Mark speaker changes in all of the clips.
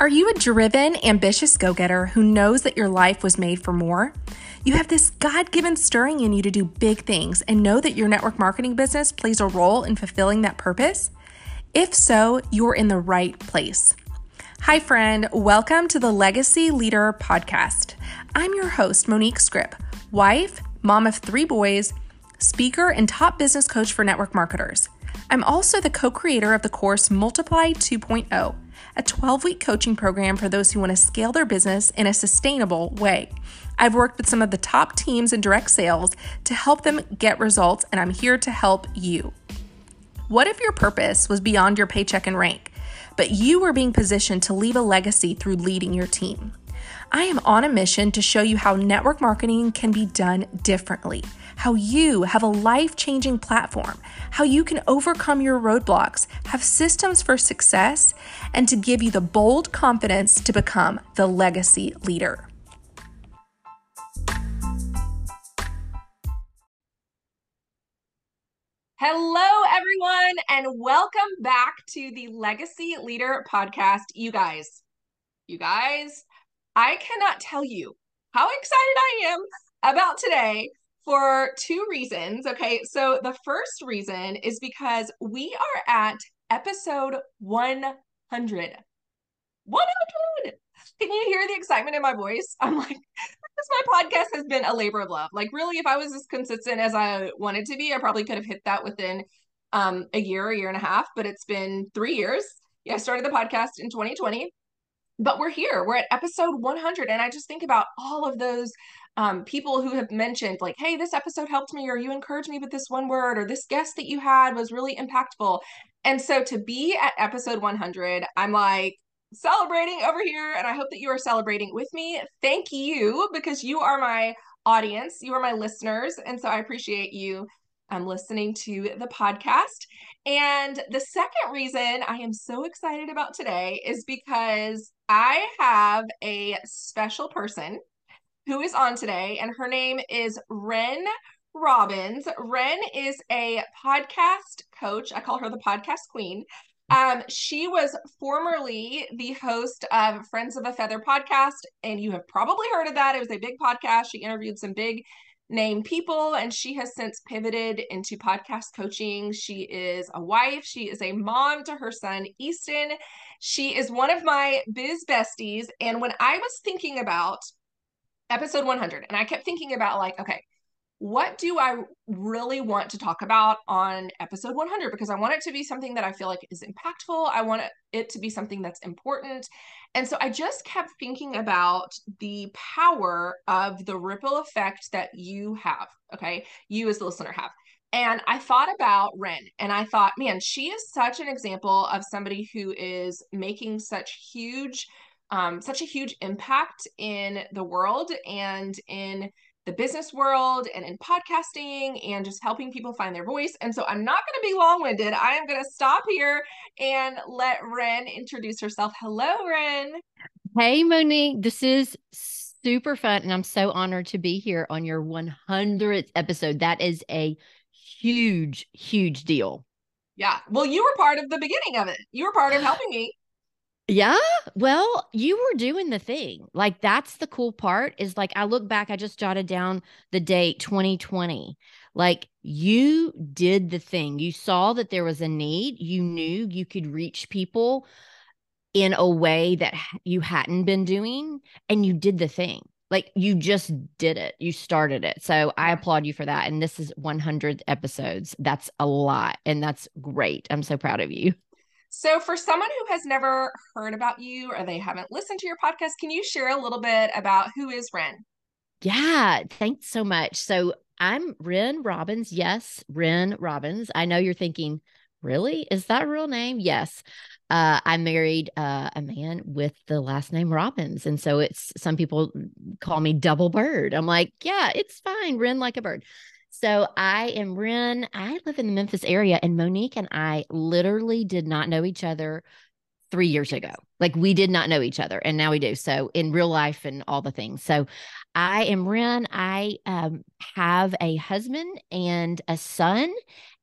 Speaker 1: Are you a driven, ambitious go getter who knows that your life was made for more? You have this God given stirring in you to do big things and know that your network marketing business plays a role in fulfilling that purpose? If so, you're in the right place. Hi, friend. Welcome to the Legacy Leader Podcast. I'm your host, Monique Scrip, wife, mom of three boys, speaker, and top business coach for network marketers. I'm also the co creator of the course Multiply 2.0 a 12 week coaching program for those who want to scale their business in a sustainable way. I've worked with some of the top teams in direct sales to help them get results, and I'm here to help you. What if your purpose was beyond your paycheck and rank, but you were being positioned to leave a legacy through leading your team? I am on a mission to show you how network marketing can be done differently how you have a life changing platform, how you can overcome your roadblocks, have systems for success, and to give you the bold confidence to become the legacy leader. Hello, everyone, and welcome back to the Legacy Leader podcast. You guys, you guys, I cannot tell you how excited I am about today for two reasons. Okay. So the first reason is because we are at episode 100. 100. Can you hear the excitement in my voice? I'm like, because my podcast has been a labor of love. Like, really, if I was as consistent as I wanted to be, I probably could have hit that within um, a year, a year and a half, but it's been three years. Yeah, I started the podcast in 2020 but we're here we're at episode 100 and i just think about all of those um, people who have mentioned like hey this episode helped me or you encouraged me with this one word or this guest that you had was really impactful. And so to be at episode 100 i'm like celebrating over here and i hope that you are celebrating with me. Thank you because you are my audience you are my listeners and so i appreciate you um, listening to the podcast. And the second reason I am so excited about today is because I have a special person who is on today, and her name is Wren Robbins. Wren is a podcast coach. I call her the podcast queen. Um, she was formerly the host of Friends of a Feather podcast, and you have probably heard of that. It was a big podcast. She interviewed some big name people and she has since pivoted into podcast coaching she is a wife she is a mom to her son easton she is one of my biz besties and when i was thinking about episode 100 and i kept thinking about like okay what do I really want to talk about on episode 100? Because I want it to be something that I feel like is impactful. I want it to be something that's important. And so I just kept thinking about the power of the ripple effect that you have. Okay. You as the listener have. And I thought about Wren and I thought, man, she is such an example of somebody who is making such huge, um, such a huge impact in the world and in the business world and in podcasting and just helping people find their voice. And so I'm not going to be long winded. I am going to stop here and let Wren introduce herself. Hello, Wren.
Speaker 2: Hey, Monique. This is super fun. And I'm so honored to be here on your 100th episode. That is a huge, huge deal.
Speaker 1: Yeah. Well, you were part of the beginning of it. You were part of helping me
Speaker 2: yeah. Well, you were doing the thing. Like that's the cool part is like I look back, I just jotted down the date 2020. Like you did the thing. You saw that there was a need. You knew you could reach people in a way that you hadn't been doing and you did the thing. Like you just did it. You started it. So I applaud you for that. And this is 100 episodes. That's a lot and that's great. I'm so proud of you.
Speaker 1: So, for someone who has never heard about you or they haven't listened to your podcast, can you share a little bit about who is Wren?
Speaker 2: Yeah, thanks so much. So, I'm Wren Robbins. Yes, Wren Robbins. I know you're thinking, really? Is that a real name? Yes. Uh, I married uh, a man with the last name Robbins. And so it's some people call me double bird. I'm like, yeah, it's fine. Wren like a bird. So I am Wren. I live in the Memphis area, and Monique and I literally did not know each other three years ago. Like we did not know each other, and now we do. So in real life and all the things. So I am Wren. I um, have a husband and a son,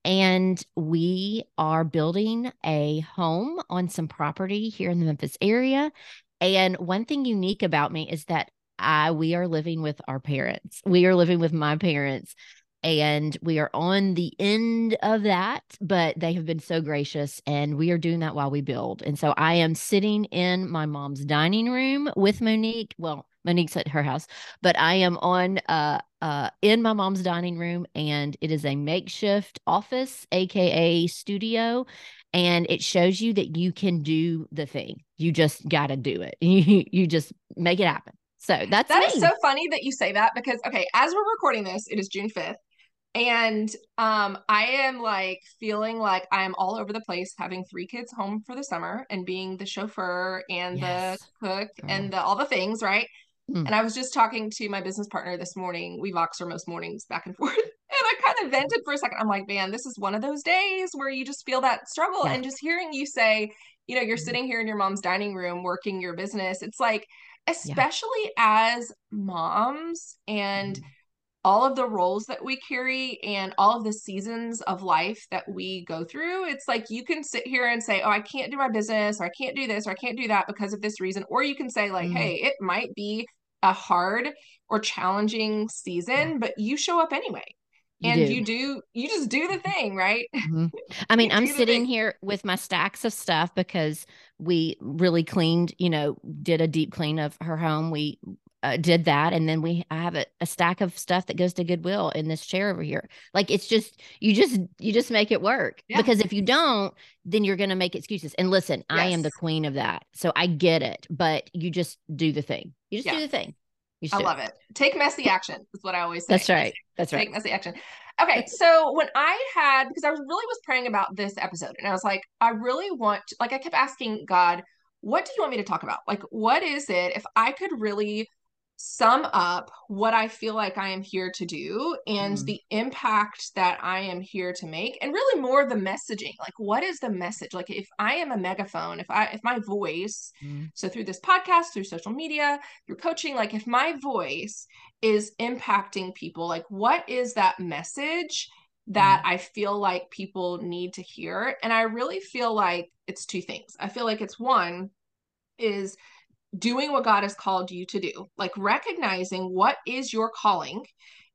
Speaker 2: And we are building a home on some property here in the Memphis area. And one thing unique about me is that I we are living with our parents. We are living with my parents and we are on the end of that but they have been so gracious and we are doing that while we build. And so i am sitting in my mom's dining room with monique well monique's at her house but i am on uh uh in my mom's dining room and it is a makeshift office aka studio and it shows you that you can do the thing. You just got to do it. You you just make it happen. So that's
Speaker 1: that
Speaker 2: me.
Speaker 1: is so funny that you say that because okay, as we're recording this, it is June 5th and um i am like feeling like i am all over the place having three kids home for the summer and being the chauffeur and yes. the cook oh. and the, all the things right mm. and i was just talking to my business partner this morning we voxer most mornings back and forth and i kind of vented for a second i'm like man this is one of those days where you just feel that struggle yeah. and just hearing you say you know you're mm. sitting here in your mom's dining room working your business it's like especially yeah. as moms and mm all of the roles that we carry and all of the seasons of life that we go through. It's like you can sit here and say, Oh, I can't do my business, or I can't do this, or I can't do that because of this reason. Or you can say, like, mm hey, it might be a hard or challenging season, yeah. but you show up anyway. You and do. you do you just do the thing right mm-hmm.
Speaker 2: i mean i'm sitting here with my stacks of stuff because we really cleaned you know did a deep clean of her home we uh, did that and then we I have a, a, stack of stuff that goes to goodwill in this chair over here like it's just you just you just make it work yeah. because if you don't then you're going to make excuses and listen yes. i am the queen of that so i get it but you just do the thing you just yeah. do the thing
Speaker 1: I love it. Take messy action is what I always say.
Speaker 2: That's right. That's right.
Speaker 1: Take messy action. Okay, so when I had because I was really was praying about this episode and I was like, I really want like I kept asking God, what do you want me to talk about? Like, what is it if I could really sum up what I feel like I am here to do and mm. the impact that I am here to make and really more the messaging like what is the message like if I am a megaphone if I if my voice mm. so through this podcast through social media through coaching like if my voice is impacting people like what is that message that mm. I feel like people need to hear and I really feel like it's two things I feel like it's one is doing what God has called you to do, like recognizing what is your calling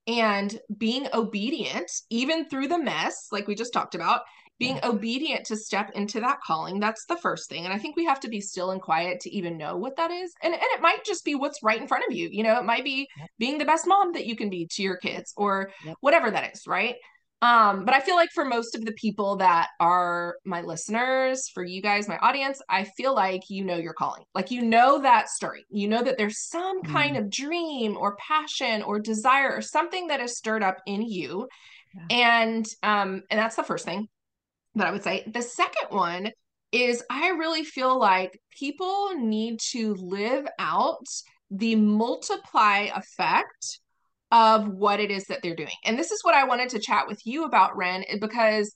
Speaker 1: and being obedient, even through the mess, like we just talked about, being yeah. obedient to step into that calling. That's the first thing. And I think we have to be still and quiet to even know what that is. And, and it might just be what's right in front of you. You know, it might be being the best mom that you can be to your kids or whatever that is, right? Um, but I feel like for most of the people that are my listeners, for you guys, my audience, I feel like you know your calling. Like you know that story. You know that there's some mm. kind of dream or passion or desire or something that is stirred up in you. Yeah. And um, and that's the first thing that I would say. The second one is I really feel like people need to live out the multiply effect of what it is that they're doing. And this is what I wanted to chat with you about, Wren, because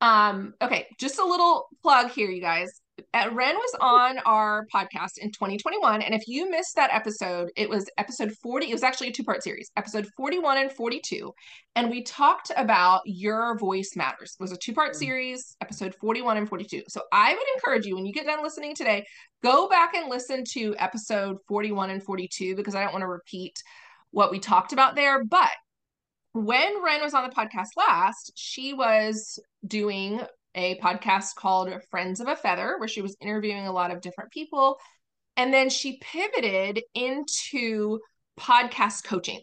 Speaker 1: um okay, just a little plug here you guys. Uh, Wren was on our podcast in 2021 and if you missed that episode, it was episode 40. It was actually a two-part series, episode 41 and 42, and we talked about your voice matters. It was a two-part mm. series, episode 41 and 42. So I would encourage you when you get done listening today, go back and listen to episode 41 and 42 because I don't want to repeat what we talked about there. But when Wren was on the podcast last, she was doing a podcast called Friends of a Feather, where she was interviewing a lot of different people. And then she pivoted into podcast coaching.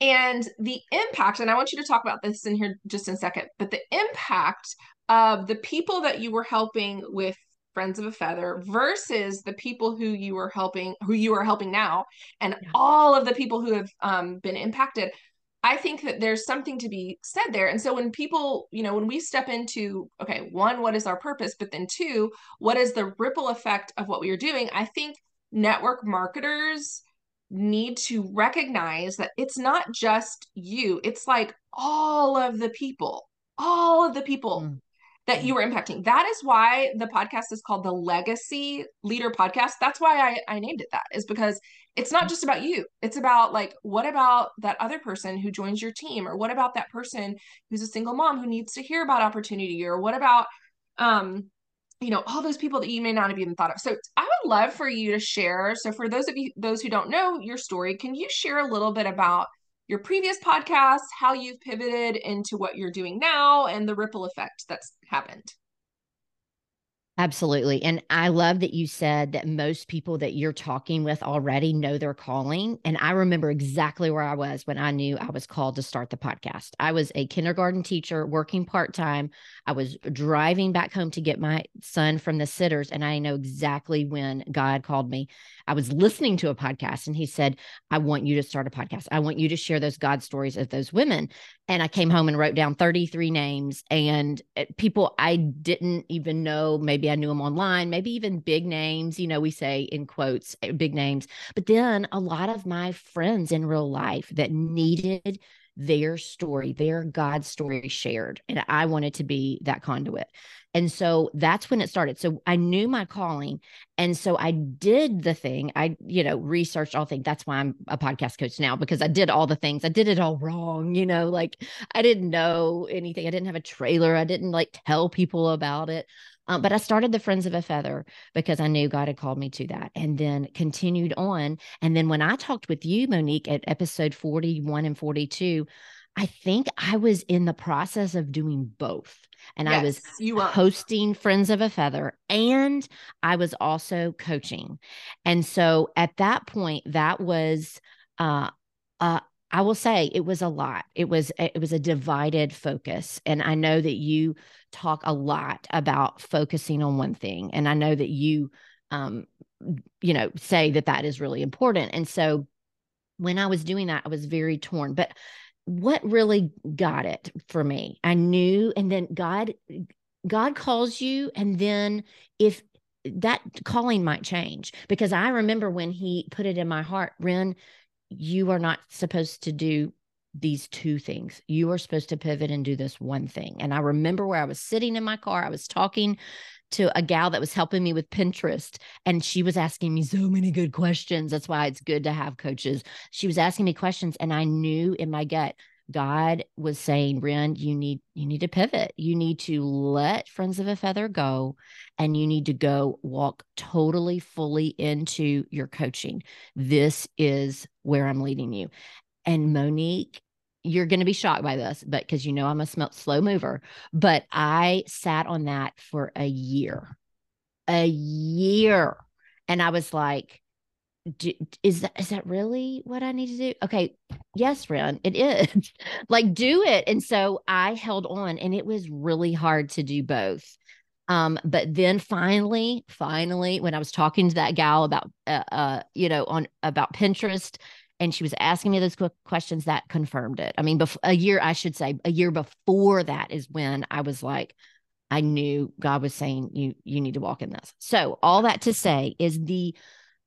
Speaker 1: And the impact, and I want you to talk about this in here just in a second, but the impact of the people that you were helping with friends of a feather versus the people who you are helping who you are helping now and yeah. all of the people who have um, been impacted. I think that there's something to be said there. And so when people you know when we step into okay one what is our purpose? But then two what is the ripple effect of what we are doing? I think network marketers need to recognize that it's not just you. It's like all of the people all of the people mm that you were impacting. That is why the podcast is called the Legacy Leader Podcast. That's why I, I named it that, is because it's not just about you. It's about like, what about that other person who joins your team? Or what about that person who's a single mom who needs to hear about opportunity? Or what about, um, you know, all those people that you may not have even thought of. So I would love for you to share. So for those of you, those who don't know your story, can you share a little bit about your previous podcast, how you've pivoted into what you're doing now, and the ripple effect that's happened?
Speaker 2: Absolutely. And I love that you said that most people that you're talking with already know their calling. And I remember exactly where I was when I knew I was called to start the podcast. I was a kindergarten teacher working part time. I was driving back home to get my son from the sitters. And I know exactly when God called me. I was listening to a podcast and he said, I want you to start a podcast. I want you to share those God stories of those women. And I came home and wrote down 33 names and eh, people I didn't even know. Maybe I knew them online, maybe even big names, you know, we say in quotes, eh, big names. But then a lot of my friends in real life that needed their story, their God story shared. And I wanted to be that conduit. And so that's when it started. So I knew my calling. And so I did the thing. I, you know, researched all things. That's why I'm a podcast coach now because I did all the things. I did it all wrong. You know, like I didn't know anything. I didn't have a trailer. I didn't like tell people about it. Um, but I started the Friends of a Feather because I knew God had called me to that and then continued on. And then when I talked with you, Monique, at episode 41 and 42, I think I was in the process of doing both. And yes, I was you were. hosting Friends of a Feather and I was also coaching. And so at that point, that was uh, uh, I will say it was a lot. It was it was a divided focus and I know that you talk a lot about focusing on one thing and I know that you um you know say that that is really important. And so when I was doing that I was very torn. But what really got it for me? I knew and then God God calls you and then if that calling might change because I remember when he put it in my heart, Wren, you are not supposed to do these two things. You are supposed to pivot and do this one thing. And I remember where I was sitting in my car, I was talking to a gal that was helping me with Pinterest, and she was asking me so many good questions. That's why it's good to have coaches. She was asking me questions, and I knew in my gut, God was saying, Wren, you need you need to pivot. You need to let Friends of a Feather go and you need to go walk totally fully into your coaching. This is where I'm leading you. And Monique, you're going to be shocked by this, but because you know I'm a slow mover, but I sat on that for a year. A year. And I was like, do, is that is that really what I need to do? Okay, yes, Wren, it is. like do it. And so I held on, and it was really hard to do both. Um, but then finally, finally, when I was talking to that gal about, uh, uh you know, on about Pinterest, and she was asking me those questions that confirmed it. I mean, bef- a year, I should say, a year before that is when I was like, I knew God was saying you you need to walk in this. So all that to say is the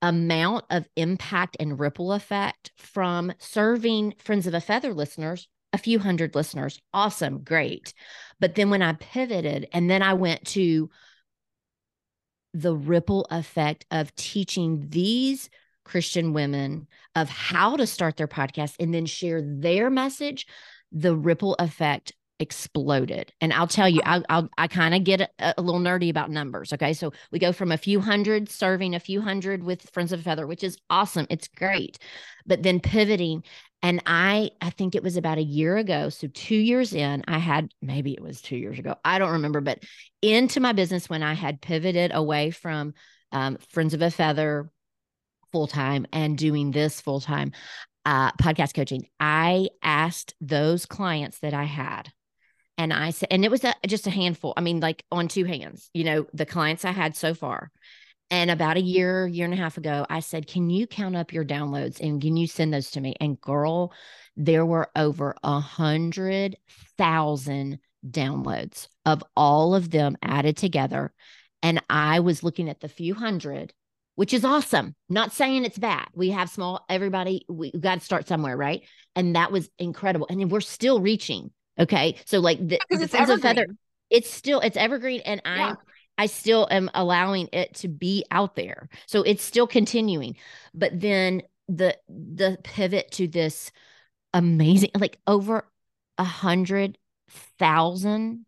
Speaker 2: amount of impact and ripple effect from serving Friends of a Feather listeners, a few hundred listeners. Awesome, great. But then when I pivoted and then I went to the ripple effect of teaching these Christian women of how to start their podcast and then share their message, the ripple effect exploded. And I'll tell you, I I'll, i kind of get a, a, little nerdy about numbers. Okay, so we go from a few hundred serving a few hundred with Friends of a Feather, which is awesome. It's great, but then pivoting. And I I think it was about a year ago. So two years in, I had maybe it was two years ago. I don't remember, but into my business when I had pivoted away from um, Friends of a Feather full time and doing this full time. Uh, podcast coaching, I asked those clients that I had and I said, and it was a, just a handful. I mean, like on two hands, you know, the clients I had so far. And about a year, year and a half ago, I said, Can you count up your downloads and can you send those to me? And girl, there were over a hundred thousand downloads of all of them added together. And I was looking at the few hundred, which is awesome. Not saying it's bad. We have small, everybody, we got to start somewhere, right? And that was incredible. And we're still reaching Okay. So like the, the it's Feather, it's still it's evergreen and I yeah. I still am allowing it to be out there. So it's still continuing. But then the the pivot to this amazing like over a hundred thousand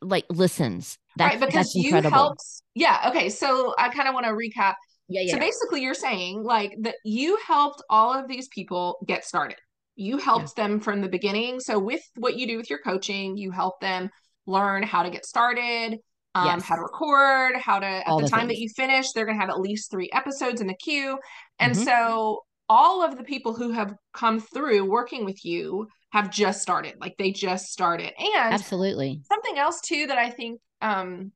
Speaker 2: like listens.
Speaker 1: That's, right, because you helped. Yeah. Okay. So I kind of want to recap. Yeah, yeah. So basically, you're saying like that you helped all of these people get started. You helped yeah. them from the beginning. So with what you do with your coaching, you help them learn how to get started, um, yes. how to record, how to at all the, the time that you finish, they're going to have at least three episodes in the queue. And mm-hmm. so all of the people who have come through working with you have just started like they just started and
Speaker 2: absolutely
Speaker 1: something else too that i think um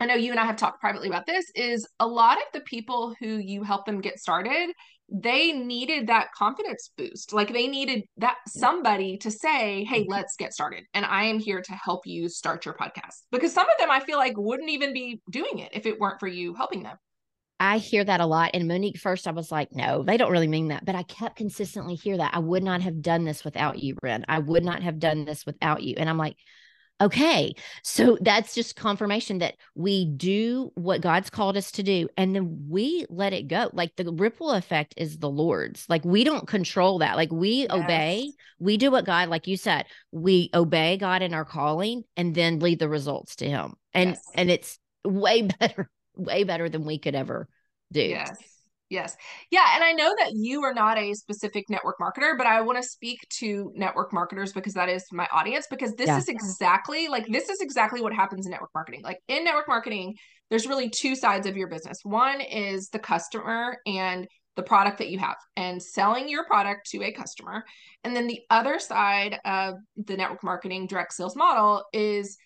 Speaker 1: i know you and i have talked privately about this is a lot of the people who you help them get started they needed that confidence boost like they needed that somebody to say hey mm-hmm. let's get started and i am here to help you start your podcast because some of them i feel like wouldn't even be doing it if it weren't for you helping them
Speaker 2: I hear that a lot. And Monique, first I was like, no, they don't really mean that. But I kept consistently hear that. I would not have done this without you, Wren. I would not have done this without you. And I'm like, okay. So that's just confirmation that we do what God's called us to do. And then we let it go. Like the ripple effect is the Lord's. Like we don't control that. Like we yes. obey, we do what God, like you said, we obey God in our calling and then lead the results to him. And yes. and it's way better way better than we could ever do.
Speaker 1: Yes. Yes. Yeah. And I know that you are not a specific network marketer, but I want to speak to network marketers because that is my audience. Because this yeah. is exactly like, this is exactly what happens in network marketing. Like in network marketing, there's really two sides of your business. One is the customer and the product that you have and selling your product to a customer. And then the other side of the network marketing direct sales model is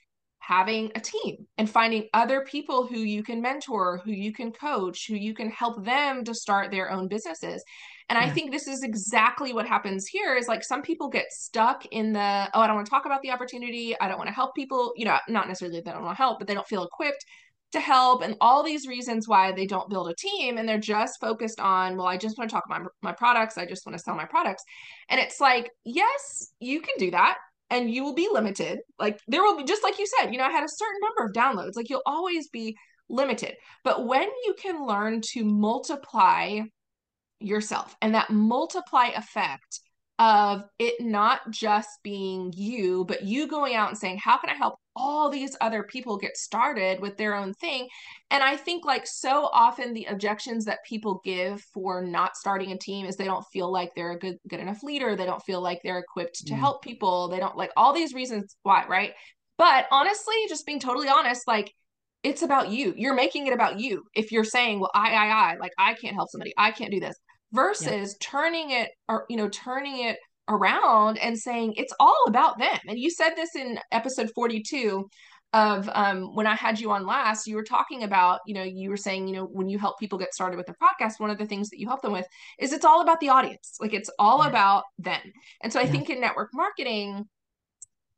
Speaker 1: having a team and finding other people who you can mentor, who you can coach, who you can help them to start their own businesses. And yeah. I think this is exactly what happens here is like some people get stuck in the, oh, I don't want to talk about the opportunity. I don't want to help people, you know, not necessarily that they don't want to help, but they don't feel equipped to help and all these reasons why they don't build a team and they're just focused on well i just want to talk about my, my products i just want to sell my products and it's like yes you can do that and you will be limited. Like there will be just like you said, you know, I had a certain number of downloads. Like you'll always be limited. But when you can learn to multiply yourself and that multiply effect of it not just being you, but you going out and saying, How can I help all these other people get started with their own thing? And I think, like, so often the objections that people give for not starting a team is they don't feel like they're a good, good enough leader. They don't feel like they're equipped to mm. help people. They don't like all these reasons why, right? But honestly, just being totally honest, like, it's about you. You're making it about you. If you're saying, well, I, I, I, like, I can't help somebody, I can't do this versus yeah. turning it or you know turning it around and saying it's all about them and you said this in episode 42 of um, when I had you on last, you were talking about, you know, you were saying, you know, when you help people get started with their podcast, one of the things that you help them with is it's all about the audience. Like it's all yeah. about them. And so I yeah. think in network marketing,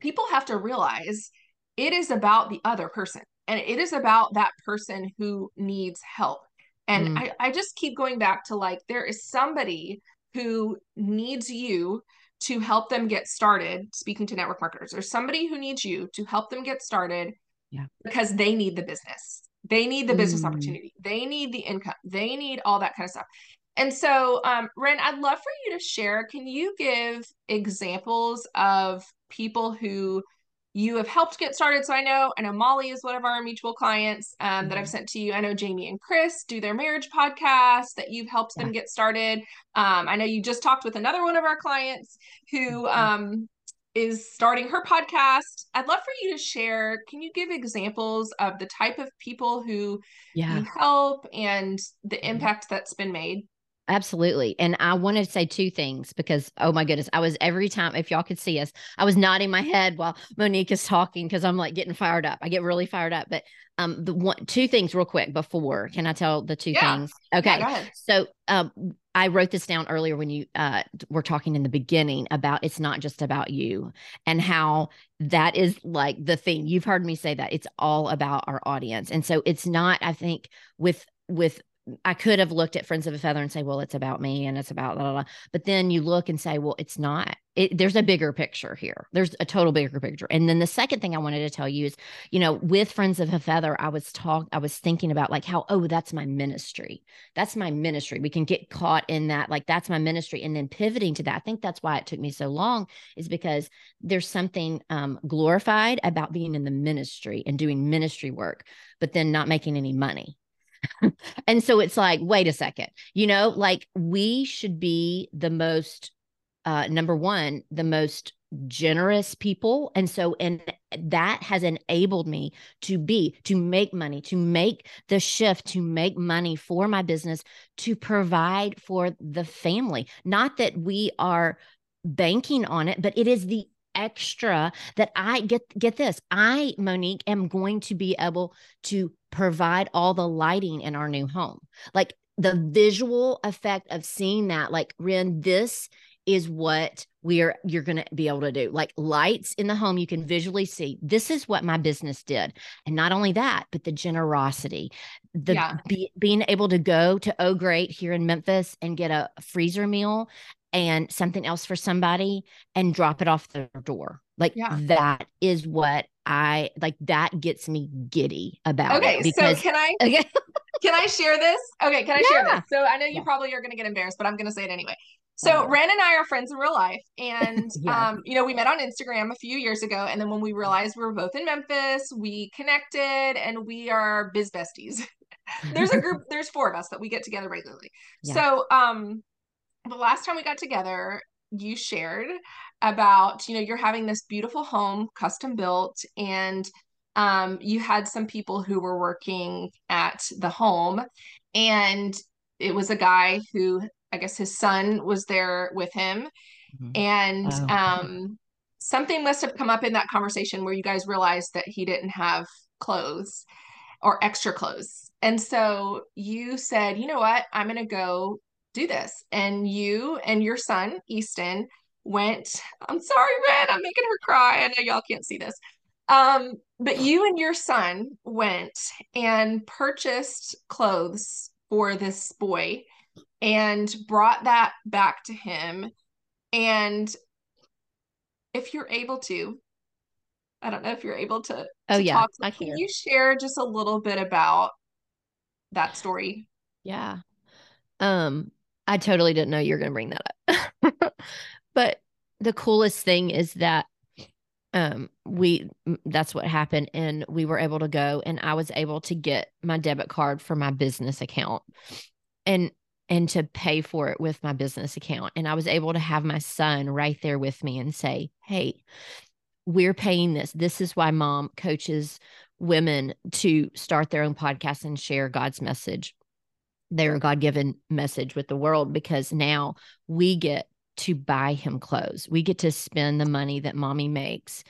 Speaker 1: people have to realize it is about the other person and it is about that person who needs help. And mm. I, I just keep going back to like, there is somebody who needs you to help them get started. Speaking to network marketers, there's somebody who needs you to help them get started
Speaker 2: yeah.
Speaker 1: because they need the business. They need the business mm. opportunity. They need the income. They need all that kind of stuff. And so, um, Wren, I'd love for you to share. Can you give examples of people who you have helped get started. So I know, I know Molly is one of our mutual clients um, that I've mm-hmm. sent to you. I know Jamie and Chris do their marriage podcast that you've helped yeah. them get started. Um, I know you just talked with another one of our clients who mm-hmm. um, is starting her podcast. I'd love for you to share. Can you give examples of the type of people who yeah. you help and the mm-hmm. impact that's been made?
Speaker 2: Absolutely. And I wanted to say two things because, oh my goodness, I was every time, if y'all could see us, I was nodding my head while Monique is talking because I'm like getting fired up. I get really fired up. But um, the one, two things real quick before, can I tell the two yeah. things? Okay. Yeah, so um, I wrote this down earlier when you uh, were talking in the beginning about it's not just about you and how that is like the thing. You've heard me say that it's all about our audience. And so it's not, I think, with, with I could have looked at Friends of a Feather and say, well, it's about me and it's about blah, blah, blah. But then you look and say, well, it's not. It, there's a bigger picture here. There's a total bigger picture. And then the second thing I wanted to tell you is, you know, with Friends of a Feather, I was talk, I was thinking about like how, oh, that's my ministry. That's my ministry. We can get caught in that, like that's my ministry, and then pivoting to that. I think that's why it took me so long, is because there's something um, glorified about being in the ministry and doing ministry work, but then not making any money and so it's like, wait a second, you know, like we should be the most, uh, number one, the most generous people. And so, and that has enabled me to be, to make money, to make the shift, to make money for my business, to provide for the family. Not that we are banking on it, but it is the extra that I get get this. I Monique am going to be able to provide all the lighting in our new home. Like the visual effect of seeing that like Wren this is what we are you're going to be able to do like lights in the home you can visually see this is what my business did and not only that but the generosity the yeah. be, being able to go to oh great here in memphis and get a freezer meal and something else for somebody and drop it off their door like yeah. that is what I like that gets me giddy about
Speaker 1: okay. Because, so can I okay. can I share this? Okay, can I yeah. share this? So I know you yeah. probably are gonna get embarrassed, but I'm gonna say it anyway. So Wren and I are friends in real life. And yeah. um, you know, we met on Instagram a few years ago. And then when we realized we were both in Memphis, we connected and we are biz besties. there's a group, there's four of us that we get together regularly. So um the last time we got together, you shared about you know you're having this beautiful home custom built and um, you had some people who were working at the home and it was a guy who i guess his son was there with him mm-hmm. and wow. um, something must have come up in that conversation where you guys realized that he didn't have clothes or extra clothes and so you said you know what i'm going to go do this and you and your son easton went, I'm sorry, Wren, I'm making her cry. I know y'all can't see this. Um, but you and your son went and purchased clothes for this boy and brought that back to him. And if you're able to, I don't know if you're able to.
Speaker 2: Oh, yeah. Talk, I
Speaker 1: can you share just a little bit about that story?
Speaker 2: Yeah. Um, I totally didn't know you were going to bring that up. But the coolest thing is that um we that's what happened and we were able to go and I was able to get my debit card for my business account and and to pay for it with my business account and I was able to have my son right there with me and say, "Hey, we're paying this. This is why mom coaches women to start their own podcast and share God's message, their God given message with the world, because now we get to buy him clothes. We get to spend the money that mommy makes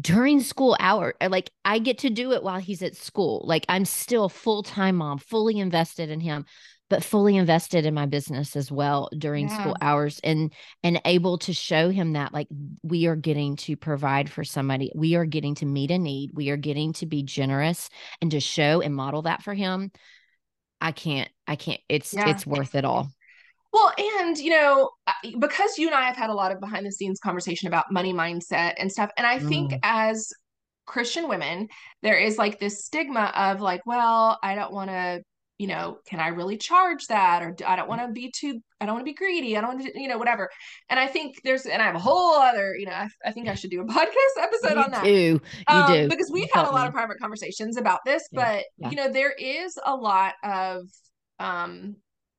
Speaker 2: during school hour. Uh, like I get to do it while he's at school. Like I'm still full-time mom, fully invested in him, but fully invested in my business as well during yeah. school hours and and able to show him that like we are getting to provide for somebody. We are getting to meet a need. We are getting to be generous and to show and model that for him. I can't I can't it's yeah. it's worth it all.
Speaker 1: Well, and you know, because you and I have had a lot of behind the scenes conversation about money mindset and stuff, and I mm. think as Christian women, there is like this stigma of like, well, I don't want to, you know, can I really charge that? Or I don't want to be too, I don't want to be greedy. I don't want to, you know, whatever. And I think there's, and I have a whole other, you know, I, I think I should do a podcast episode
Speaker 2: you
Speaker 1: on that.
Speaker 2: Do. You
Speaker 1: um,
Speaker 2: do.
Speaker 1: Because we've had a lot me. of private conversations about this, yeah. but, yeah. you know, there is a lot of, um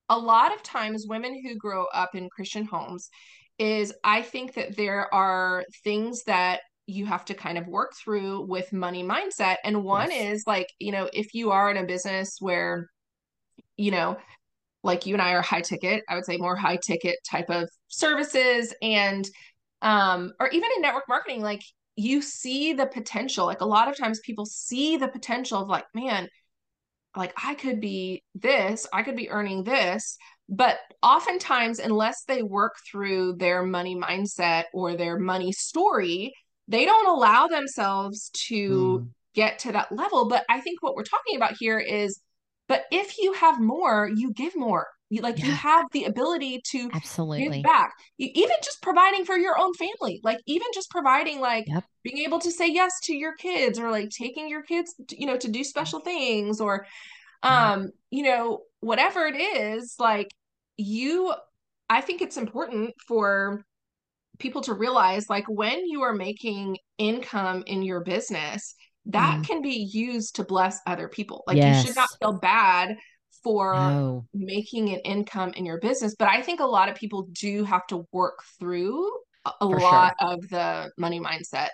Speaker 1: a lot of times women who grow up in Christian homes is I think that there are things that you have to kind of work through with money mindset. And one yes. is like, you know, if you are in a business where, you know, like you and I are high ticket, I would say more high ticket type of services and um or even in network marketing like you see the potential like a lot of times people see the potential of like man like I could be this, I could be earning this. But oftentimes, unless they work through their money mindset or their money story, they don't allow themselves to mm. get to that level. But I think what we're talking about here is But if you have more, you give more. You, like yeah. you have the ability to
Speaker 2: absolutely
Speaker 1: give back. You, even just providing for your own family, like even just providing, like yep. being able to say yes to your kids, or like taking your kids, to, you know, to do special things, or um, you know, whatever it is, like you. I think it's important for people to realize, like when you are making income in your business, that mm. can be used to bless other people. Like yes. you should not feel bad for no. making an income in your business. But I think a lot of people do have to work through a, lot sure. of the money mindset.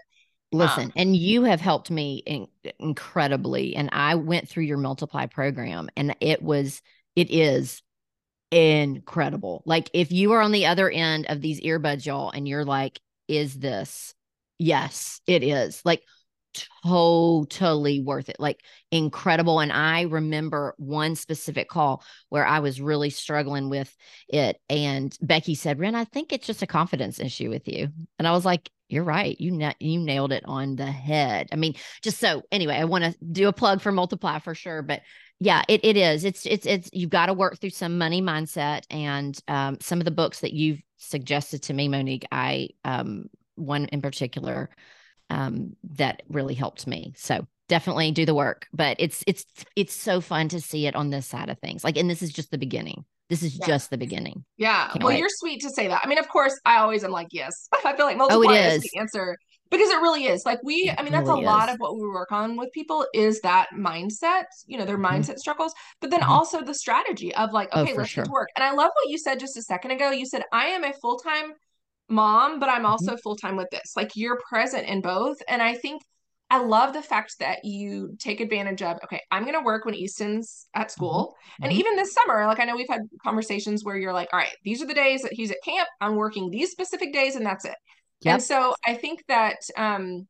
Speaker 2: Listen, um, and you have helped me in, incredibly. And I went through your multiply program, and it was, it is incredible. Like if you are on the other end of these earbuds, y'all, and you're like, is this? Yes, it is. Like totally worth it like incredible and i remember one specific call where i was really struggling with it and becky said wren i think it's just a confidence issue with you and i was like you're right you na- you nailed it on the head. I mean just so anyway i want to do a plug for multiply for sure but yeah it, it is it's it's it's you've got to work through some money mindset and um, some of the books that you've suggested to me monique i um one in particular um, that really helped me. So definitely do the work. But it's it's it's so fun to see it on this side of things. Like, and this is just the beginning. This is yeah. just the beginning.
Speaker 1: Yeah. Can't well, wait. you're sweet to say that. I mean, of course, I always am like, yes. I feel like multiply oh, is. is the answer because it really is. Like we, it I mean, that's really a lot of what we work on with people is that mindset. You know, their mm-hmm. mindset struggles, but then mm-hmm. also the strategy of like, oh, okay, oh, let's sure. get to work. And I love what you said just a second ago. You said I am a full time mom, but I'm mm-hmm. also mm-hmm. full time with this. Like you're present in both. And I think I love the fact that you take advantage of, okay, I'm going to work when Easton's at mm-hmm. school. Mm-hmm. And even this summer, like I know we've had conversations where you're like, all right, these are the days that he's at camp. I'm working these specific days and that's it. Yep. And so I think that, um,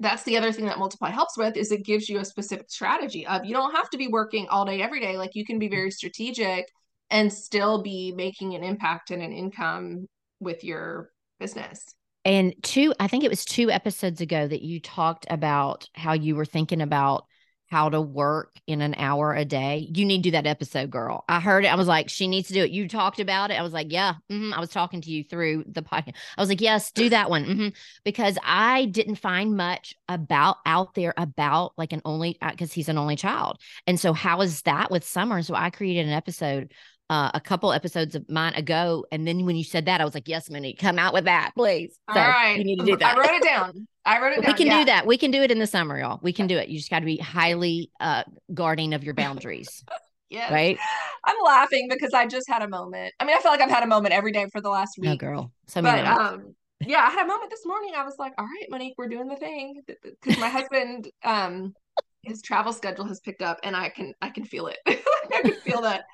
Speaker 1: that's the other thing that multiply helps with is it gives you a specific strategy of you don't have to be working all day every day like you can be very strategic and still be making an impact and an income with your business.
Speaker 2: And two, I think it was two episodes ago that you talked about how you were thinking about how to work in an hour a day. You need to do that episode, girl. I heard it. I was like, she needs to do it. You talked about it. I was like, yeah. Mm-hmm. I was talking to you through the podcast. I was like, yes, do that one. Mm-hmm. Because I didn't find much about out there about like an only, because uh, he's an only child. And so, how is that with summer? So, I created an episode uh, a couple episodes of mine ago. And then when you said that, I was like, yes, Minnie, come out with that, please.
Speaker 1: So All right.
Speaker 2: You need to do that.
Speaker 1: I wrote it down. I wrote it down.
Speaker 2: We can yeah. do that. We can do it in the summer, y'all. We can do it. You just got to be highly uh, guarding of your boundaries.
Speaker 1: yes.
Speaker 2: Right.
Speaker 1: I'm laughing because I just had a moment. I mean, I feel like I've had a moment every day for the last week.
Speaker 2: No, girl.
Speaker 1: So but, um, yeah, I had a moment this morning. I was like, all right, Monique, we're doing the thing. Because my husband, um, his travel schedule has picked up and I can I can feel it. I can feel that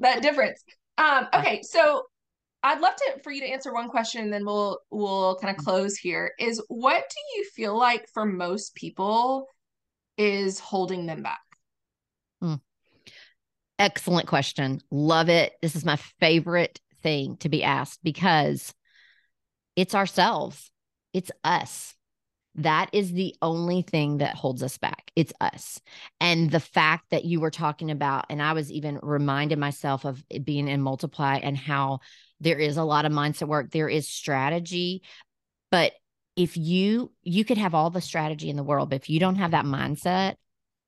Speaker 1: that difference. Um, okay, so I'd love to for you to answer one question and then we'll we'll kind of close here. Is what do you feel like for most people is holding them back?
Speaker 2: Hmm. Excellent question. Love it. This is my favorite thing to be asked because it's ourselves. It's us. That is the only thing that holds us back. It's us. And the fact that you were talking about, and I was even reminded myself of being in Multiply and how there is a lot of mindset work, there is strategy. But if you, you could have all the strategy in the world, but if you don't have that mindset,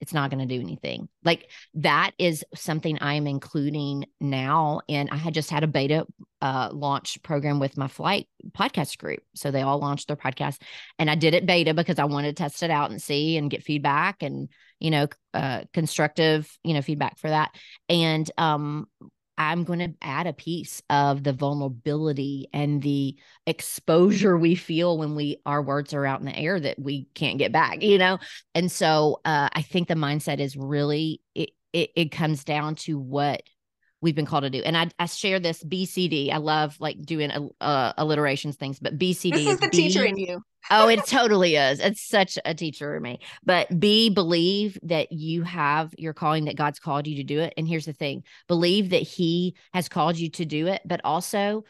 Speaker 2: it's not going to do anything. Like that is something I am including now. And I had just had a beta uh, launch program with my flight podcast group. So they all launched their podcast and I did it beta because I wanted to test it out and see and get feedback and, you know, uh, constructive, you know, feedback for that. And um, I'm going to add a piece of the vulnerability and the exposure we feel when we our words are out in the air that we can't get back, you know. And so uh, I think the mindset is really it, it, it comes down to what we've been called to do. And I, I share this BCD. I love like doing uh, alliterations things, but BCD
Speaker 1: this is, is the B- teacher in you.
Speaker 2: Oh, it totally is. It's such a teacher in me. But B, believe that you have your calling, that God's called you to do it. And here's the thing believe that He has called you to do it, but also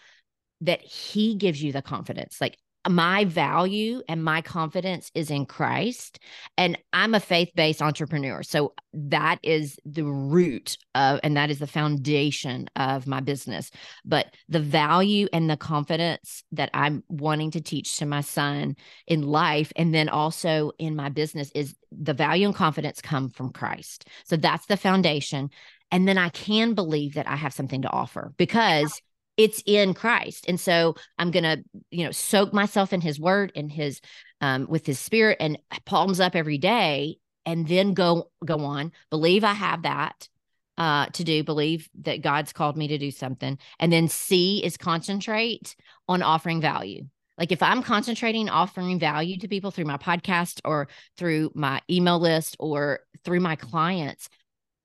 Speaker 2: that He gives you the confidence. Like, my value and my confidence is in Christ. And I'm a faith based entrepreneur. So that is the root of, and that is the foundation of my business. But the value and the confidence that I'm wanting to teach to my son in life and then also in my business is the value and confidence come from Christ. So that's the foundation. And then I can believe that I have something to offer because it's in Christ. And so I'm going to, you know, soak myself in his word and his um with his spirit and palms up every day and then go go on, believe I have that uh to do, believe that God's called me to do something. And then C is concentrate on offering value. Like if I'm concentrating offering value to people through my podcast or through my email list or through my clients,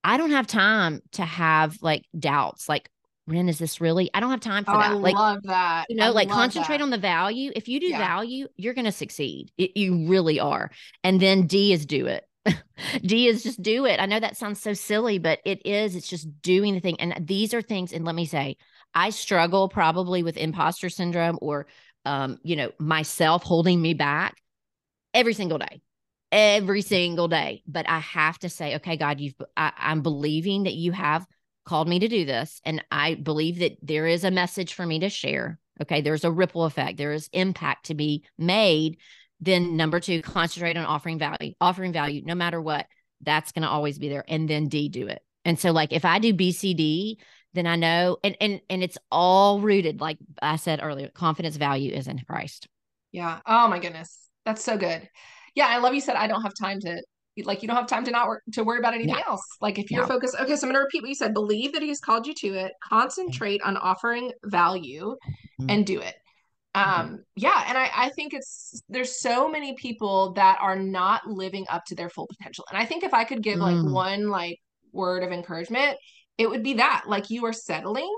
Speaker 2: I don't have time to have like doubts like Wren, is this really? I don't have time for
Speaker 1: oh,
Speaker 2: that.
Speaker 1: I
Speaker 2: like,
Speaker 1: love that.
Speaker 2: You know,
Speaker 1: I
Speaker 2: like concentrate
Speaker 1: that.
Speaker 2: on the value. If you do
Speaker 1: Yeah.
Speaker 2: value, you're going to succeed. It, you really are. And then D is do it. D is just do it. I know that sounds so silly, but it is. It's just doing the thing. And these are things. And let me say, I struggle probably with imposter syndrome or, um, you know, myself holding me back every single day every single day. But I have to say, okay, God, you've, I, I'm believing that you have called me to do this. And I believe that there is a message for me to share. Okay. There's a ripple effect, there is impact to be made. Then, number two, concentrate on offering value, offering value no matter what. That's going to always be there. And then D, do it. And so, like, if I do BCD, then I know, and and and it's all rooted, like I said earlier, confidence value is in Christ.
Speaker 1: Yeah. Oh my goodness. That's so good. Yeah. I love you said I don't have time to like you don't have time to not work to worry about anything else. Like if you're focused, okay, so I'm gonna repeat what you said. Believe that he's called you to it, concentrate on offering value
Speaker 2: Mhm.
Speaker 1: and do it.
Speaker 2: Mhm.
Speaker 1: Um, yeah, and I, I think it's there's so many people that are not living up to their full potential. And I think if I could give like
Speaker 2: Mm.
Speaker 1: one like word of encouragement, it would be that like you are settling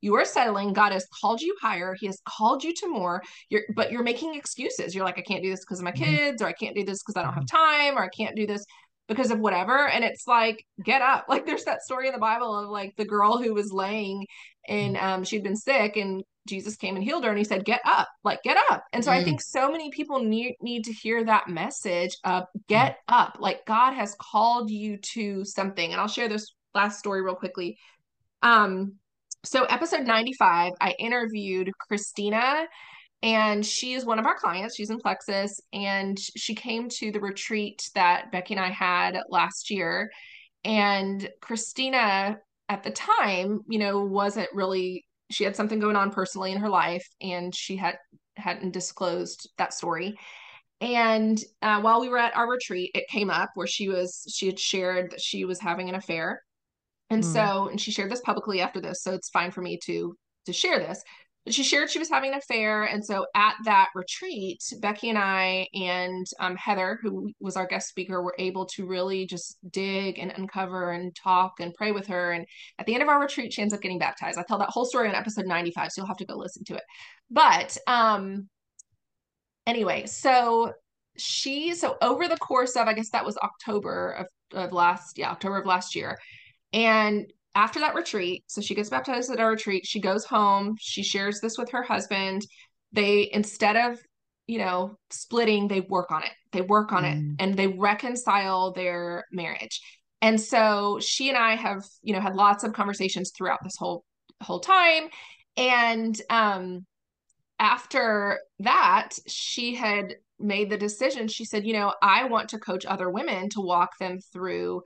Speaker 1: you are settling god has called you higher he has called you to more. You're but you're making excuses. You're like i can't do this because of my
Speaker 2: Mhm.
Speaker 1: kids or i can't do this because i don't have time or i can't do this because of whatever. And it's like get up. Like there's that story in the bible of like the girl who was laying and um she'd been sick and jesus came and healed her and he said get up. Like get up. And so i
Speaker 2: Mm.
Speaker 1: think so many people need need to hear that message of get up. Like god has called you to something. And i'll share this last story real quickly. Um so episode 95 i interviewed christina and she is one of our clients. She's in plexus and she came to the retreat that becky and i had last year. And christina at the time you know wasn't really she had something going on personally in her life and she had hadn't disclosed that story. And uh, while we were at our retreat it came up where she was she had shared that she was having an affair and
Speaker 2: Mm.
Speaker 1: so, and she shared this publicly after this, so it's fine for me to to share this. But she shared she was having an affair, and so at that retreat, Becky and I and um, Heather, who was our guest speaker, were able to really just dig and uncover and talk and pray with her. And at the end of our retreat, she ends up getting baptized. I tell that whole story on episode ninety five, so you'll have to go listen to it. But um, anyway, so she so over the course of I guess that was October of, of last yeah October of last year and after that retreat, so she gets baptized at our retreat, she goes home, she shares this with her husband. They, instead of, you know, splitting, they work on it. They work on it
Speaker 2: Mm.
Speaker 1: and they reconcile their marriage. And so she and I have, you know, had lots of conversations throughout this whole whole time. And um after that, she had made the decision. She said, you know, I want to coach other women to walk them through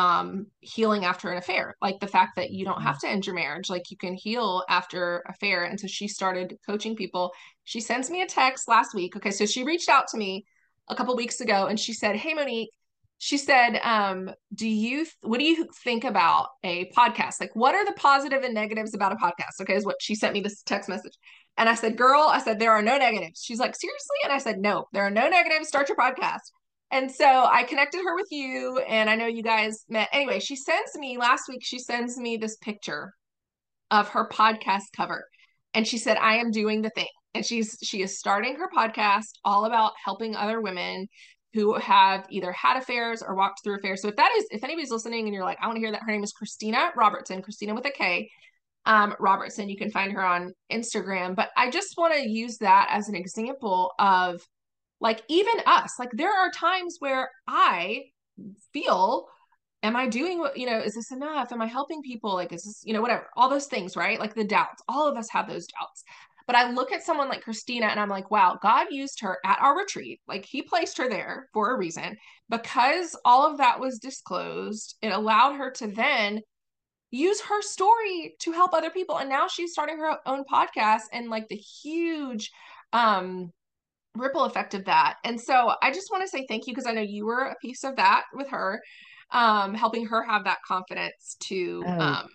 Speaker 1: um healing after an affair. Like the fact that you don't have to end your marriage like you can heal after affair. And so she started coaching people. She sends me a text last week. Okay so she reached out to me a couple weeks ago and she said hey monique she said um do you what do you think about a podcast? Like what are the positive and negatives about a podcast? Okay is what she sent me this text message. And i said girl i said there are no negatives. She's like seriously? And i said no there are no negatives. Start your podcast and so I connected her with you, and I know you guys met. Anyway, she sends me last week, she sends me this picture of her podcast cover. And she said, I am doing the thing. And she's she is starting her podcast all about helping other women who have either had affairs or walked through affairs. So if that is if anybody's listening and you're like, I want to hear that her name is Christina Robertson, Christina with a K. um, Robertson. You can find her on Instagram. But I just want to use that as an example of like even us. Like there are times where I feel, am I doing what, you know, is this enough? Am I helping people? Like, is this, you know, whatever, all those things, right? Like the doubts. All of us have those doubts. But I look at someone like Christina and I'm like, wow, God used her at our retreat. Like he placed her there for a reason. Because all of that was disclosed, it allowed her to then use her story to help other people and now she's starting her own podcast and like the huge um ripple effect of that and so i just want to say thank you because i know you were a piece of that with her um helping her have that confidence to oh. um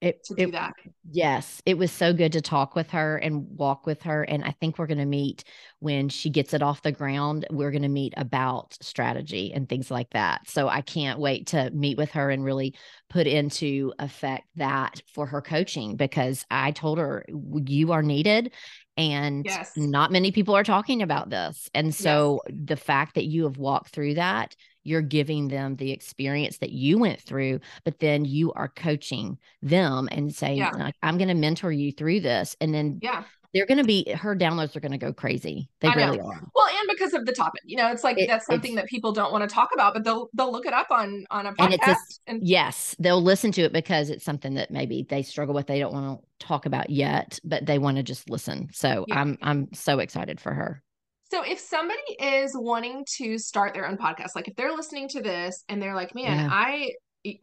Speaker 2: it, to do it, that. Yes, it was so good to talk with her and walk with her. And I think we're going to meet when she gets it off the ground. We're going to meet about strategy and things like that. So I can't wait to meet with her and really put into effect that for her coaching because I told her you are needed and yes. not many people are talking about this. And so yes. the fact that you have walked through that you're giving them the experience that you went through, but then you are coaching them and saying, yeah. like, I'm going to mentor you through this. And then
Speaker 1: yeah.
Speaker 2: They're going to be her downloads are going to go crazy. They I really know. are.
Speaker 1: Well, and because of the topic, you know, it's like it, that's something that people don't want to talk about, but they'll they'll look it up on on a podcast. And a,
Speaker 2: and- yes, they'll listen to it because it's something that maybe they struggle with. They don't want to talk about yet, but they want to just listen. So yeah. I'm I'm so excited for her.
Speaker 1: So if somebody is wanting to start their own podcast, like if they're listening to this and they're like, man, yeah. I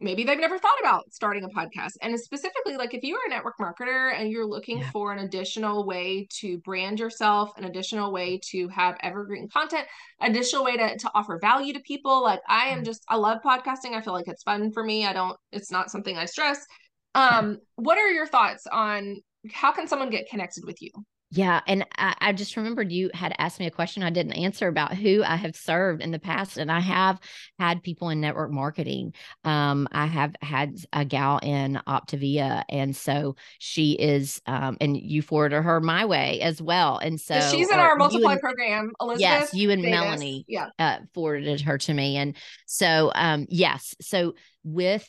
Speaker 1: maybe they've never thought about starting a podcast. And specifically, like if you are a network marketer and you're looking yeah. for an additional way to brand yourself, an additional way to have evergreen content, additional way to, to offer value to people. Like I am just, I love podcasting. I feel like it's fun for me. I don't, it's not something I stress. Um, what are your thoughts on how can someone get connected with you?
Speaker 2: Yeah. And I, I, just remembered you had asked me a question I didn't answer about who I have served in the past. And I have had people in network marketing. Um, I have had a gal in Optavia. And so she is, um, and you forwarded her my way as well. And so
Speaker 1: she's in our multiply and, program. Elizabeth
Speaker 2: yes, you and
Speaker 1: Davis.
Speaker 2: Melanie
Speaker 1: yeah.
Speaker 2: Uh, forwarded her to me. And so, um, yes. So with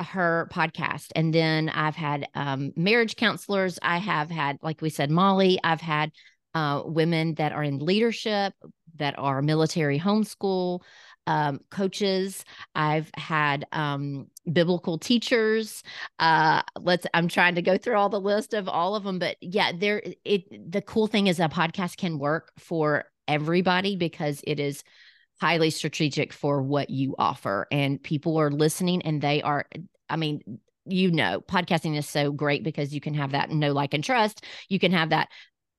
Speaker 2: her podcast and then i've had um, marriage counselors i have had like we said molly i've had uh, women that are in leadership that are military homeschool um, coaches. I've had um, biblical teachers. Uh, let's i'm trying to go through all the list of all of them but yeah there it the cool thing is a podcast can work for everybody because it is highly strategic for what you offer and people are listening and they are i mean you know podcasting is so great because you can have that no like and trust you can have that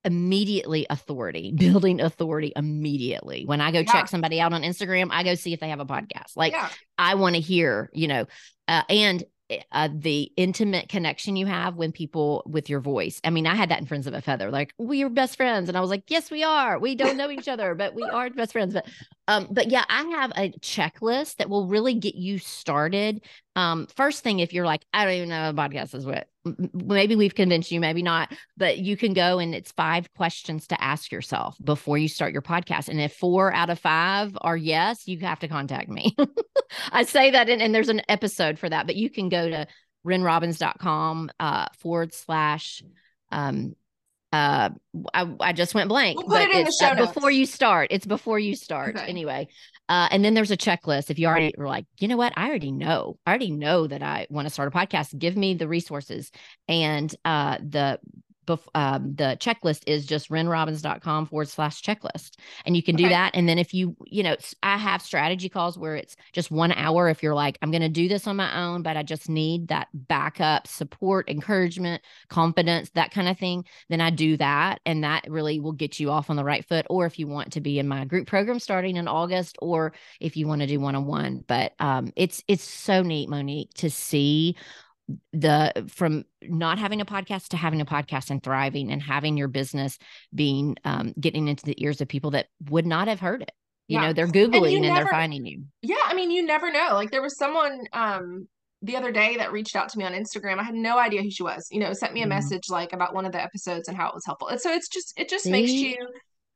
Speaker 2: immediately authority building authority immediately when i go yeah. check somebody out on instagram i go see if they have a podcast like yeah. i want to hear you know uh, and uh, the intimate connection you have when people with your voice. I mean, I had that in Friends of a Feather, like we are best friends, and I was like, yes, we are. We don't know each other, but we are best friends. But, um, but yeah, I have a checklist that will really get you started. Um, first thing, if you're like, I don't even know what a podcast is what, maybe we've convinced you, maybe not, but you can go and it's five questions to ask yourself before you start your podcast. And if four out of five are yes, you have to contact me. I say that, and there's an episode for that, but you can go to wrenrobbins.com uh, forward slash um, uh I, I just went blank
Speaker 1: we'll but it's uh,
Speaker 2: before you start it's before you start okay. anyway. Uh and then there's a checklist. If you already are like you know what? I already know. I already know that i want to start a podcast. Give me the resources. And uh the bef- um, the checklist is just wrenrobbins.com forward slash checklist. And you can do okay. that. And then if you, you know, I have strategy calls where it's just one hour. If you're like, I'm going to do this on my own, but I just need that backup support, encouragement, confidence, that kind of thing, then I do that. And that really will get you off on the right foot. Or if you want to be in my group program starting in August, or if you want to do one on one. But um, it's, it's so neat, Monique, to see the from not having a podcast to having a podcast and thriving and having your business being um, getting into the ears of people that would not have heard it you yeah. know they're googling and, and never, they're finding you
Speaker 1: yeah i mean you never know like there was someone um the other day that reached out to me on instagram i had no idea who she was you know sent me a mm-hmm. message like about one of the episodes and how it was helpful and so it's just it just See? makes you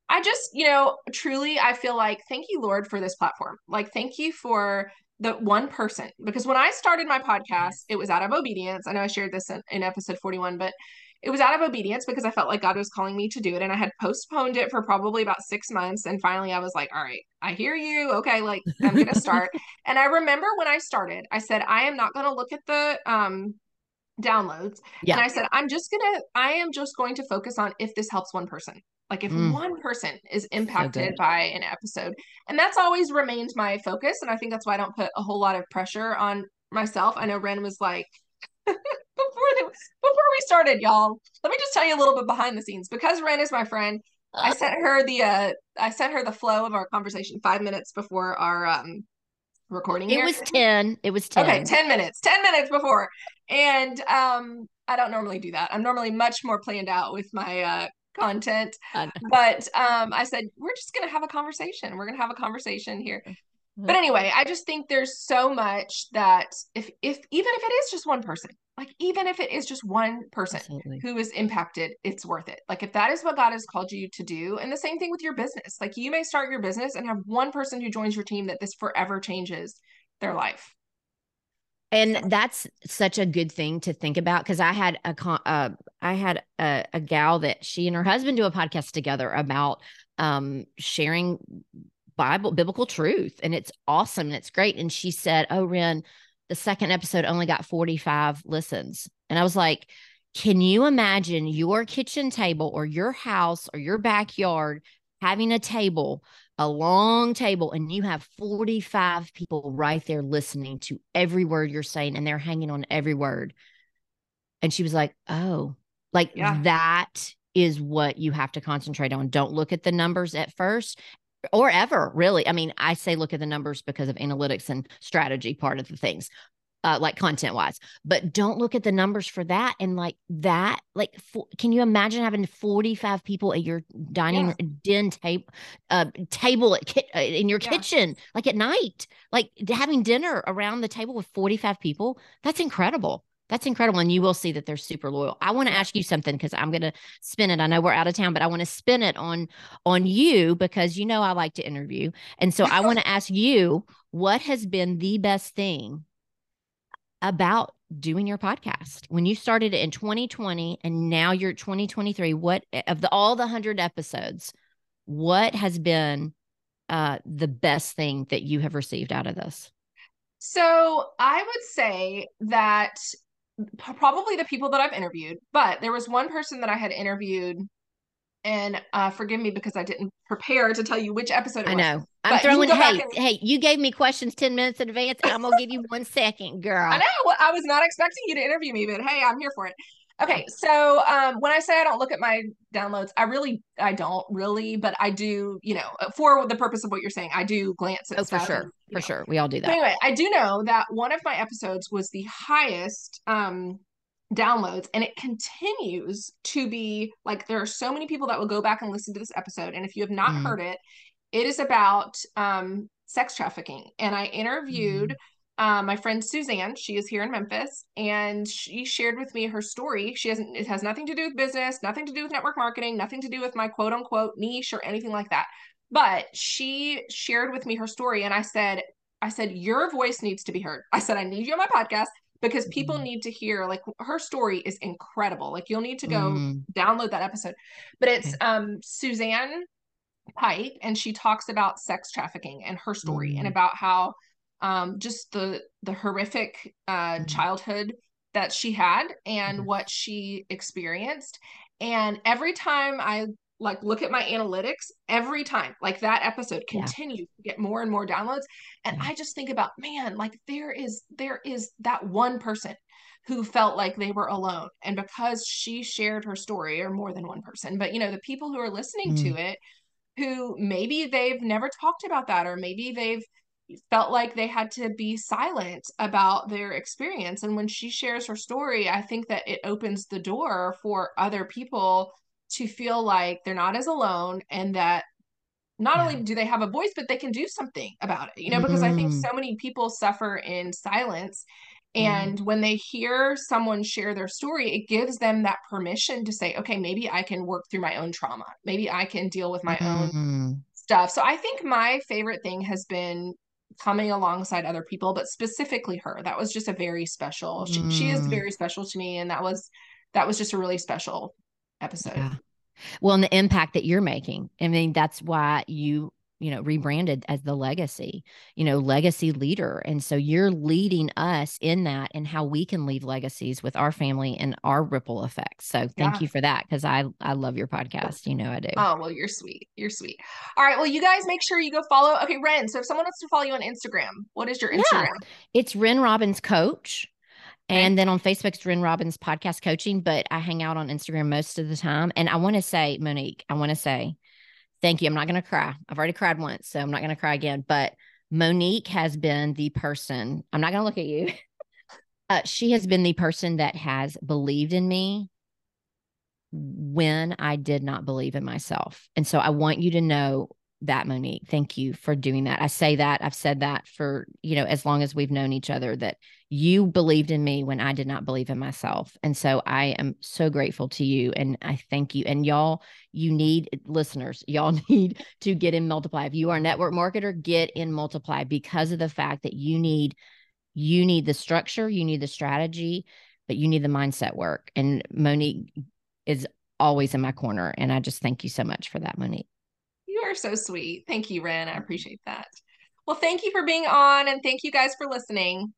Speaker 1: i just you know truly i feel like thank you lord for this platform like thank you for the one person because when I started my podcast, it was out of obedience. I know I shared this in, in episode 41, but it was out of obedience because I felt like God was calling me to do it. And I had postponed it for probably about six months. And finally, I was like, all right, I hear you. Okay, like I'm going to start. and I remember when I started, I said, I am not going to look at the um, downloads. Yeah. And I said, I'm just going to, I am just going to focus on if this helps one person. Like if mm. one person is impacted by an episode. And that's always remained my focus. And I think that's why I don't put a whole lot of pressure on myself. I know Wren was like, before the, before we started, y'all, let me just tell you a little bit behind the scenes. Because Wren is my friend, I sent her the uh I sent her the flow of our conversation five minutes before our um recording.
Speaker 2: It here. was 10. It was 10.
Speaker 1: Okay, 10 minutes. 10 minutes before. And um I don't normally do that. I'm normally much more planned out with my uh content. But um, I said, we're just going to have a conversation. We're going to have a conversation here. But anyway, I just think there's so much that if if even if it is just one person, like even if it is just one person Absolutely. who is impacted, it's worth it. Like if that is what God has called you to do, and the same thing with your business. Like you may start your business and have one person who joins your team that this forever changes their life.
Speaker 2: And that's such a good thing to think about because I had a uh, I had a, a gal that she and her husband do a podcast together about um, sharing Bible biblical truth, and it's awesome and it's great. And she said, "Oh, Wren, the second episode only got forty five listens," and I was like, "Can you imagine your kitchen table or your house or your backyard having a table a long table and you have 45 people right there listening to every word you're saying and they're hanging on every word. And she was like, Oh, like yeah. that is what you have to concentrate on. Don't look at the numbers at first or ever, really. I mean, I say look at the numbers because of analytics and strategy part of the things uh, like content wise. But don't look at the numbers for that. And like that, like, for, can you imagine having 45 people at your dining yeah. den table, uh, table at ki- uh, in your yeah. kitchen, like at night, like having dinner around the table with 45 people? That's incredible. That's incredible. And you will see that they're super loyal. I want to ask you something because I'm going to spin it. I know we're out of town, but I want to spin it on on you because you know I like to interview. And so I want to ask you what has been the best thing about doing your podcast. When you started it in 2020 and now you're 2023 what of the all the 100 episodes what has been uh the best thing that you have received out of this?
Speaker 1: So i would say that probably the people that i've interviewed but there was one person that i had interviewed and uh, forgive me because I didn't prepare to tell you which episode.
Speaker 2: I know. I'm throwing. Hey, and... hey, you gave me questions ten minutes in advance, and I'm gonna give you one second, girl.
Speaker 1: I know. I was not expecting you to interview me, but hey, I'm here for it. Okay, so um, when I say I don't look at my downloads, I really, I don't really, but I do, you know, for the purpose of what you're saying, I do glance at.
Speaker 2: Oh, for sure, and, for know. sure, we all do that.
Speaker 1: But anyway, I do know that one of my episodes was the highest um downloads and it continues to be like there are so many people that will go back and listen to this episode and if you have not mm. heard it it is about um sex trafficking and i interviewed mm. um, my friend suzanne she is here in memphis and she shared with me her story she hasn't it has nothing to do with business nothing to do with network marketing nothing to do with my quote unquote niche or anything like that but she shared with me her story and i said i said your voice needs to be heard i said i need you on my podcast because people mm. need to hear like her story is incredible like you'll need to go mm. download that episode but it's um suzanne pike and she talks about sex trafficking and her story mm. and about how um just the the horrific uh mm. childhood that she had and mm-hmm. what she experienced and every time i like look at my analytics every time like that episode continues yeah. to get more and more downloads and i just think about man like there is there is that one person who felt like they were alone and because she shared her story or more than one person but you know the people who are listening mm. to it who maybe they've never talked about that or maybe they've felt like they had to be silent about their experience and when she shares her story i think that it opens the door for other people to feel like they're not as alone and that not yeah. only do they have a voice but they can do something about it you know because mm-hmm. i think mm-hmm. so many people suffer in silence and mm. when they hear someone share their story it gives them that permission to say okay maybe i can work through my own trauma maybe i can deal with my mm-hmm. own stuff so i think my favorite thing has been coming alongside other people, but specifically her. That was just a very special. She, mm. she is mm. very special to me, and that was that was just a really special episode. Yeah.
Speaker 2: Well, and the impact that you're making. I mean, that's why you you know rebranded as the legacy you know legacy leader. And so you're leading us in that and how we can leave legacies with our family and our ripple effects. So thank yeah. you for that because i i love your podcast. You know i do.
Speaker 1: Oh well you're sweet. You're sweet. All right. Well you guys make sure you go follow okay wren so if someone wants to follow you on instagram what is your instagram? Yeah,
Speaker 2: it's wren robbins coach and then on Facebook, it's Wren Robbins Podcast Coaching, but I hang out on Instagram most of the time. And I want to say, Monique, I want to say Thank you. I'm not going to cry. I've already cried once, so I'm not going to cry again. But Monique has been the person, I'm not going to look at you. Uh, she has been the person that has believed in me when I did not believe in myself. And so I want you to know that Monique. Thank you for doing that. I say that, I've said that for, you know, as long as we've known each other that you believed in me when I did not believe in myself. And so I am so grateful to you and I thank you. And y'all, you need eh, listeners, y'all need to get in multiply. If you are a network marketer, get in multiply because of the fact that you need you need the structure, you need the strategy, but you need the mindset work. And Monique is always in my corner and I just thank you so much for that, Monique.
Speaker 1: You are so sweet. Thank you, Wren. I appreciate that. Well, thank you for being on and thank you guys for listening.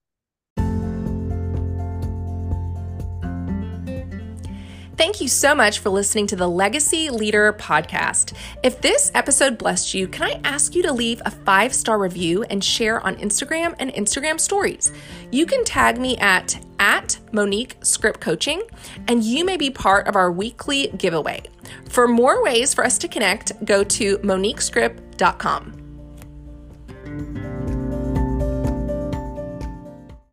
Speaker 1: Thank you so much for listening to the Legacy Leader podcast. If this episode blessed you, can I ask you to leave a five star review and share on Instagram and Instagram stories? You can tag me at at Monique Scrip Coaching, and you may be part of our weekly giveaway. For more ways for us to connect, go to moniquescrip.com.